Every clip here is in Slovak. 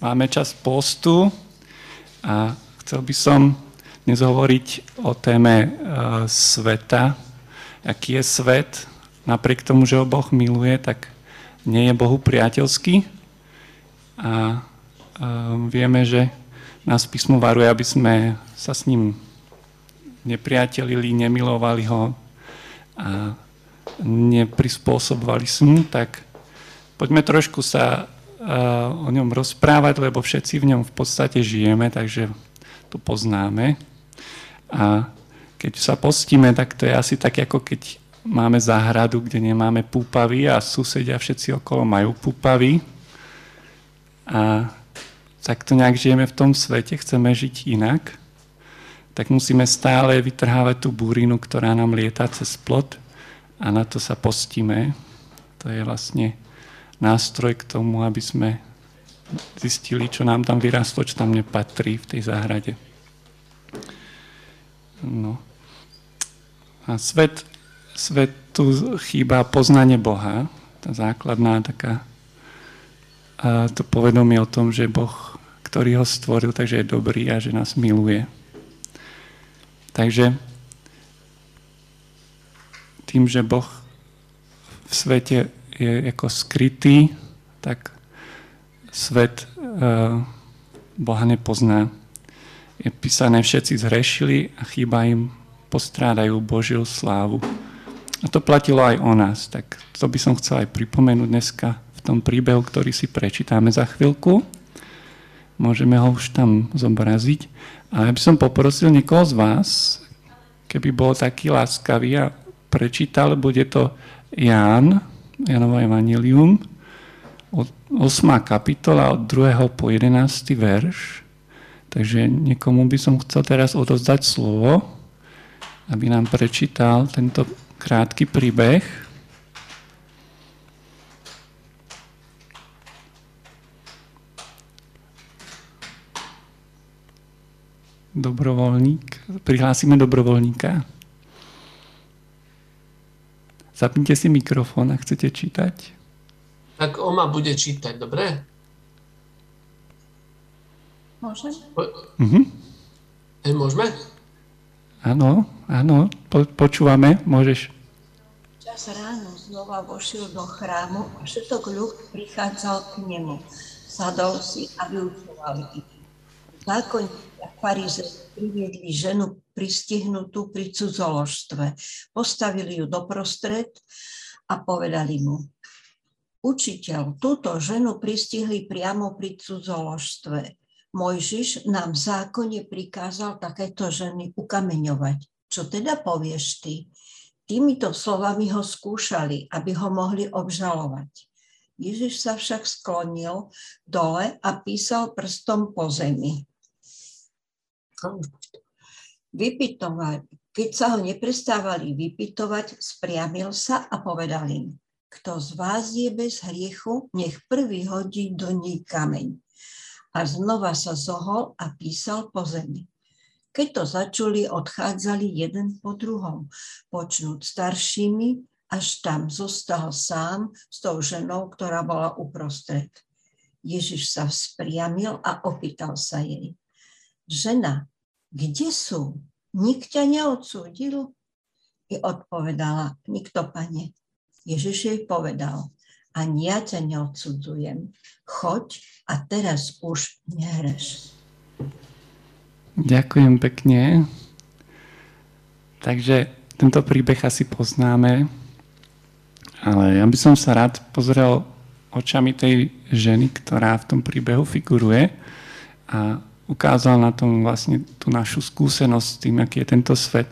máme čas postu a chcel by som dnes hovoriť o téme uh, sveta. Aký je svet? Napriek tomu, že ho Boh miluje, tak nie je Bohu priateľský. A uh, vieme, že nás písmo varuje, aby sme sa s ním nepriatelili, nemilovali ho a neprispôsobovali mu, tak poďme trošku sa o ňom rozprávať, lebo všetci v ňom v podstate žijeme, takže to poznáme. A keď sa postíme, tak to je asi tak, ako keď máme záhradu, kde nemáme púpavy a susedia všetci okolo majú púpavy. A tak to nejak žijeme v tom svete, chceme žiť inak, tak musíme stále vytrhávať tú búrinu, ktorá nám lieta cez plot a na to sa postíme. To je vlastne nástroj k tomu, aby sme zistili, čo nám tam vyrastlo, čo tam nepatrí v tej záhrade. No. A svet, svet tu chýba poznanie Boha, tá základná taká a to povedomie o tom, že Boh, ktorý ho stvoril, takže je dobrý a že nás miluje. Takže tým, že Boh v svete je ako skrytý, tak svet uh, Boha nepozná je písané, všetci zhrešili a chýba im, postrádajú Božiu slávu. A to platilo aj o nás. Tak to by som chcel aj pripomenúť dneska v tom príbehu, ktorý si prečítame za chvíľku. Môžeme ho už tam zobraziť. A ja by som poprosil niekoho z vás, keby bol taký láskavý a prečítal, bude to Ján, Janovo Evangelium, 8. kapitola od 2. po 11. verš. Takže niekomu by som chcel teraz odozdať slovo, aby nám prečítal tento krátky príbeh. Dobrovoľník. Prihlásime dobrovoľníka. Zapnite si mikrofón, ak chcete čítať. Tak Oma bude čítať, dobre? Môžem? Mhm. E, môžeme? Áno, áno, po, počúvame, môžeš. Čas ráno znova vošiel do chrámu a všetok ľud prichádzal k nemu. Sadol si a vyučoval ich. Zákonníci a farizei priviedli ženu pristihnutú pri cudzoložstve. Postavili ju doprostred a povedali mu, Učiteľ, túto ženu pristihli priamo pri cudzoložstve. Mojžiš nám v zákone prikázal takéto ženy ukameňovať. Čo teda povieš ty? Týmito slovami ho skúšali, aby ho mohli obžalovať. Ježiš sa však sklonil dole a písal prstom po zemi. Vypitovali. Keď sa ho neprestávali vypitovať, spriamil sa a povedal im, kto z vás je bez hriechu, nech prvý hodí do ní kameň a znova sa zohol a písal po zemi. Keď to začuli, odchádzali jeden po druhom, počnúť staršími, až tam zostal sám s tou ženou, ktorá bola uprostred. Ježiš sa vzpriamil a opýtal sa jej. Žena, kde sú? Nik ťa neodsúdil? I odpovedala, nikto, pane. Ježiš jej povedal, ani ja ťa neodsudzujem. Choď a teraz už nehreš. Ďakujem pekne. Takže tento príbeh asi poznáme, ale ja by som sa rád pozrel očami tej ženy, ktorá v tom príbehu figuruje a ukázal na tom vlastne tú našu skúsenosť s tým, aký je tento svet.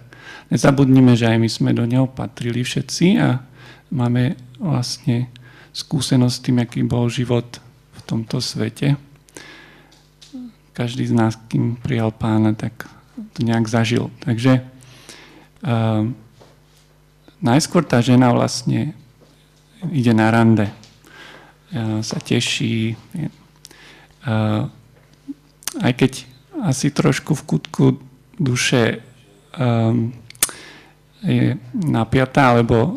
Nezabudnime, že aj my sme do neho patrili všetci a máme vlastne skúsenosť s tým, aký bol život v tomto svete. Každý z nás, kým prijal pána, tak to nejak zažil. Takže uh, najskôr tá žena vlastne ide na rande. Uh, sa teší. Uh, aj keď asi trošku v kutku duše um, je napiatá, alebo uh,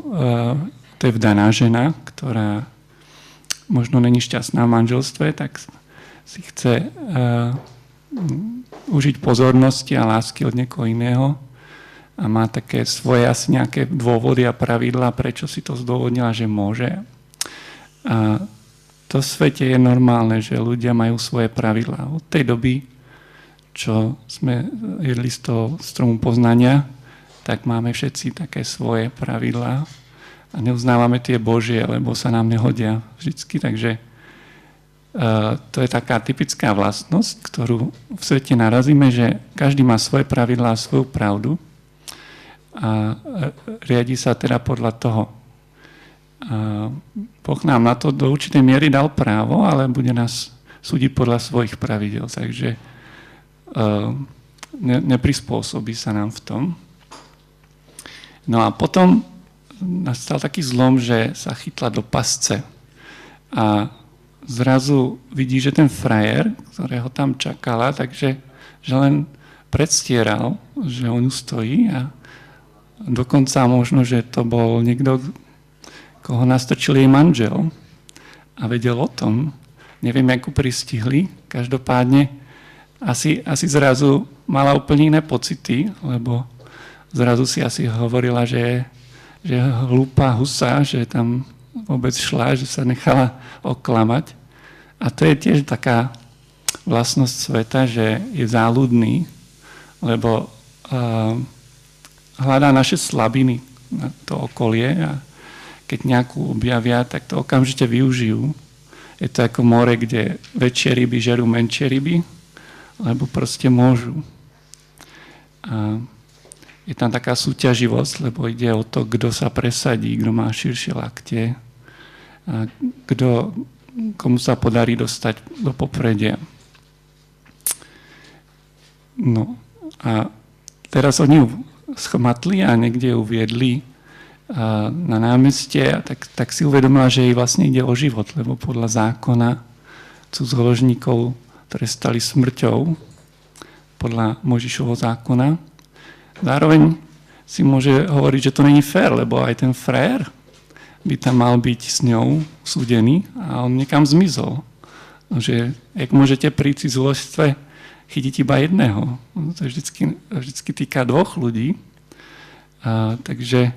to je vdaná žena, ktorá možno není šťastná v manželstve, tak si chce uh, užiť pozornosti a lásky od niekoho iného a má také svoje asi nejaké dôvody a pravidla, prečo si to zdôvodnila, že môže. A to svete je normálne, že ľudia majú svoje pravidlá. Od tej doby, čo sme jedli z toho stromu poznania, tak máme všetci také svoje pravidlá a neuznávame tie Božie, lebo sa nám nehodia vždycky. Takže uh, to je taká typická vlastnosť, ktorú v svete narazíme, že každý má svoje pravidlá a svoju pravdu a riadi sa teda podľa toho. A boh nám na to do určitej miery dal právo, ale bude nás súdiť podľa svojich pravidel. Takže uh, ne, neprispôsobí sa nám v tom. No a potom nastal taký zlom, že sa chytla do pasce. A zrazu vidí, že ten frajer, ktorého tam čakala, takže že len predstieral, že on stojí a dokonca možno, že to bol niekto, koho nastrčil jej manžel a vedel o tom. Neviem, ako pristihli. Každopádne asi, asi zrazu mala úplne iné pocity, lebo zrazu si asi hovorila, že, že hlúpa husa, že tam vôbec šla, že sa nechala oklamať. A to je tiež taká vlastnosť sveta, že je záľudný, lebo uh, hľadá naše slabiny na to okolie a keď nejakú objavia, tak to okamžite využijú. Je to ako more, kde väčšie ryby žerú menšie ryby, lebo proste môžu. A je tam taká súťaživosť, lebo ide o to, kto sa presadí, kto má širšie lakte, a kto, komu sa podarí dostať do popredia. No a teraz oni ju schmatli a niekde ju viedli na námestie a tak, tak si uvedomila, že jej vlastne ide o život, lebo podľa zákona cudzoložníkov trestali smrťou podľa Možišovho zákona Zároveň si môže hovoriť, že to není fér, lebo aj ten frér by tam mal byť s ňou súdený a on niekam zmizol. Že jak môžete pri cizoložstve chytiť iba jedného. To vždycky, vždycky týka dvoch ľudí. A, takže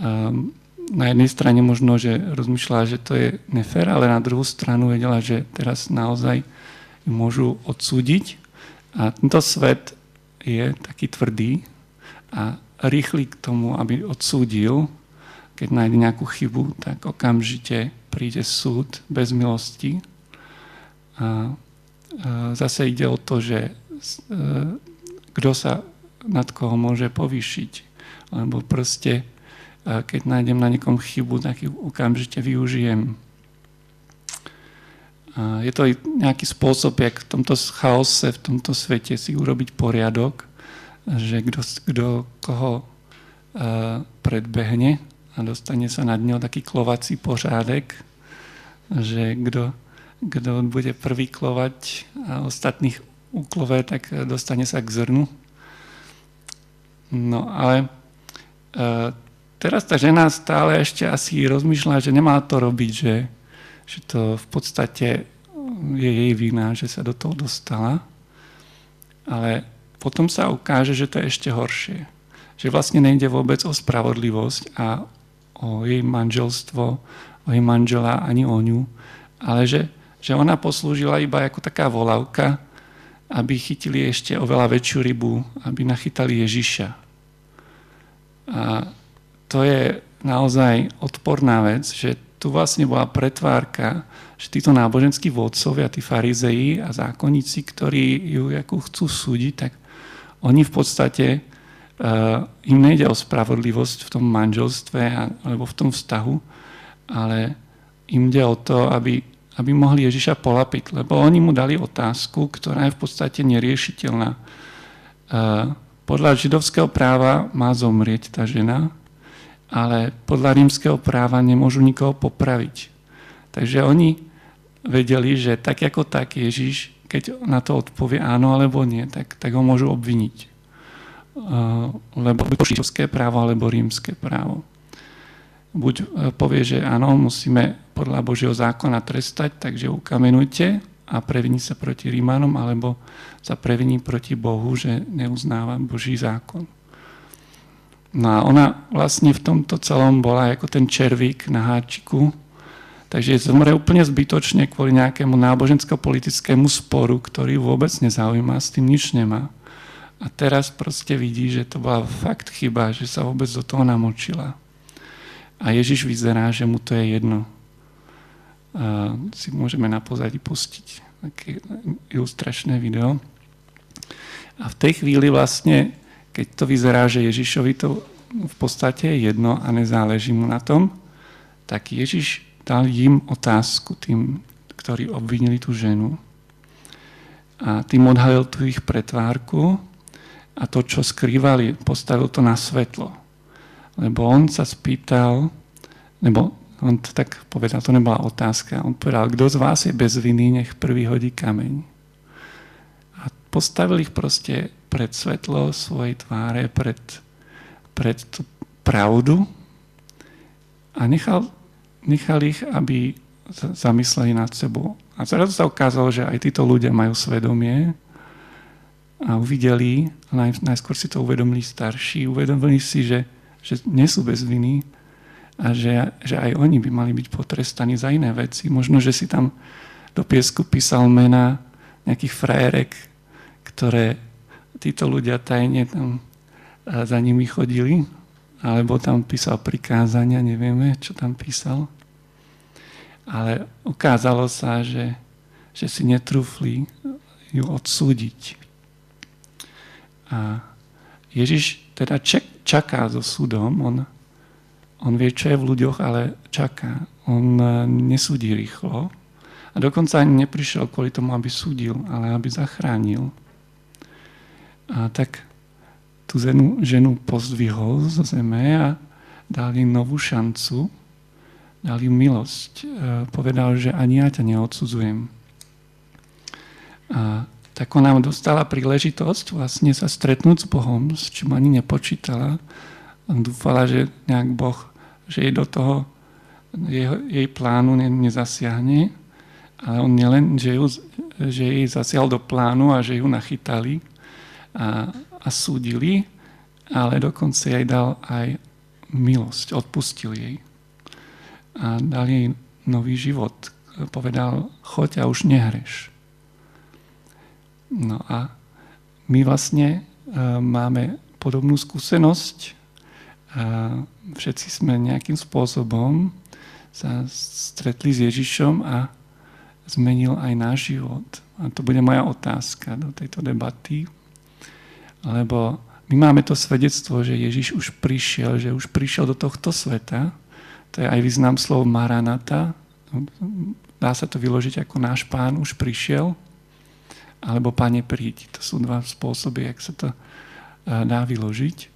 a, na jednej strane možno, že rozmýšľala, že to je nefér, ale na druhú stranu vedela, že teraz naozaj môžu odsúdiť. A tento svet je taký tvrdý a rýchly k tomu, aby odsúdil, keď nájde nejakú chybu, tak okamžite príde súd bez milosti. A zase ide o to, že e, kto sa nad koho môže povýšiť. Lebo proste, keď nájdem na niekom chybu, tak ju okamžite využijem. Je to nejaký spôsob, jak v tomto chaose, v tomto svete si urobiť poriadok, že kto, koho uh, predbehne a dostane sa nad ňou taký klovací pořádek, že kto, bude prvý klovať a ostatných uklové, tak dostane sa k zrnu. No ale uh, teraz tá žena stále ešte asi rozmýšľa, že nemá to robiť, že že to v podstate je jej vina, že sa do toho dostala. Ale potom sa ukáže, že to je ešte horšie. Že vlastne nejde vôbec o spravodlivosť a o jej manželstvo, o jej manžela ani o ňu, ale že, že ona poslúžila iba ako taká volavka, aby chytili ešte oveľa väčšiu rybu, aby nachytali Ježiša. A to je naozaj odporná vec, že tu vlastne bola pretvárka, že títo náboženskí vodcovia, tí farizeji a zákonníci, ktorí ju chcú súdiť, tak oni v podstate, uh, im nejde o spravodlivosť v tom manželstve alebo v tom vztahu, ale im ide o to, aby, aby mohli Ježiša polapiť, lebo oni mu dali otázku, ktorá je v podstate neriešiteľná. Uh, podľa židovského práva má zomrieť tá žena, ale podľa rímskeho práva nemôžu nikoho popraviť. Takže oni vedeli, že tak ako tak Ježiš, keď na to odpovie áno alebo nie, tak, tak ho môžu obviniť. Uh, lebo židovské právo, alebo rímske právo. Buď uh, povie, že áno, musíme podľa Božieho zákona trestať, takže ukamenujte, a previní sa proti Rímanom, alebo sa previní proti Bohu, že neuznáva Boží zákon. No a ona vlastne v tomto celom bola ako ten červík na háčiku, takže zomre úplne zbytočne kvôli nejakému nábožensko-politickému sporu, ktorý vôbec nezaujíma, s tým nič nemá. A teraz proste vidí, že to bola fakt chyba, že sa vôbec do toho namočila. A Ježiš vyzerá, že mu to je jedno. A si môžeme na pozadí pustiť také ilustračné video. A v tej chvíli vlastne keď to vyzerá, že Ježišovi to v podstate je jedno a nezáleží mu na tom, tak Ježiš dal im otázku, tým, ktorí obvinili tú ženu. A tým odhalil tú ich pretvárku a to, čo skrývali, postavil to na svetlo. Lebo on sa spýtal, nebo on to tak povedal, to nebola otázka, on povedal, kto z vás je bez viny, nech prvý hodí kameň. Postavil ich proste pred svetlo svojej tváre, pred, pred tú pravdu a nechal, nechal ich, aby zamysleli nad sebou. A zrazu sa ukázalo, že aj títo ľudia majú svedomie a uvideli, naj, najskôr si to uvedomili starší, uvedomili si, že, že nie sú bez viny a že, že aj oni by mali byť potrestaní za iné veci. Možno, že si tam do piesku písal mena nejakých frajerek, ktoré títo ľudia tajne tam za nimi chodili, alebo tam písal prikázania, nevieme, čo tam písal. Ale ukázalo sa, že, že si netrúfli ju odsúdiť. A Ježiš teda čaká so súdom, on, on vie, čo je v ľuďoch, ale čaká. On e, nesúdi rýchlo. A dokonca ani neprišiel kvôli tomu, aby súdil, ale aby zachránil. A tak tú ženu, ženu pozdvihol zo zeme a dal jej novú šancu, dal jej milosť. E, povedal, že ani ja ťa neodsudzujem. A tak ona dostala príležitosť vlastne sa stretnúť s Bohom, s čím ani nepočítala. Dúfala, že nejak Boh, že jej do toho jej, jej plánu ne, nezasiahne, ale on nielen, že, ju, že jej zasiahol do plánu a že ju nachytali, a, a súdili, ale dokonca jej dal aj milosť, odpustil jej. A dal jej nový život. Povedal, choď a už nehreš. No a my vlastne uh, máme podobnú skúsenosť. Uh, všetci sme nejakým spôsobom sa stretli s Ježišom a zmenil aj náš život. A to bude moja otázka do tejto debaty. Lebo my máme to svedectvo, že Ježiš už prišiel, že už prišiel do tohto sveta. To je aj význam slov Maranata. Dá sa to vyložiť ako náš pán už prišiel. Alebo pane príď. To sú dva spôsoby, jak sa to eh, dá vyložiť.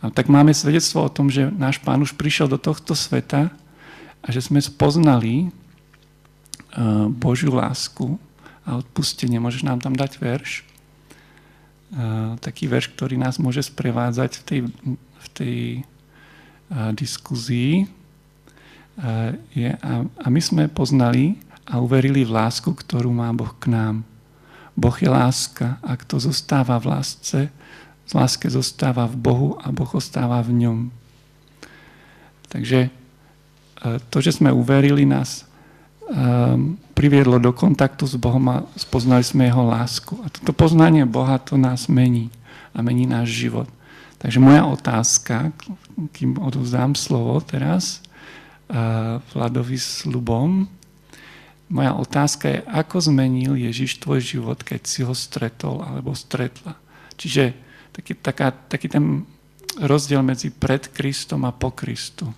A tak máme svedectvo o tom, že náš pán už prišiel do tohto sveta a že sme spoznali eh, Božiu lásku a odpustenie. Môžeš nám tam dať verš? Taký verš, ktorý nás môže sprevádzať v tej, v tej diskuzii. Je, a, a my sme poznali a uverili v lásku, ktorú má Boh k nám. Boh je láska a kto zostáva v lásce, z láske zostáva v Bohu a Boh ostáva v ňom. Takže to, že sme uverili, nás um, priviedlo do kontaktu s Bohom a spoznali sme Jeho lásku. A toto poznanie Boha to nás mení a mení náš život. Takže moja otázka, kým odovzdám slovo teraz uh, Vladovi s Lubom, moja otázka je, ako zmenil Ježiš tvoj život, keď si ho stretol alebo stretla. Čiže taký, taká, taký ten rozdiel medzi pred Kristom a po Kristu.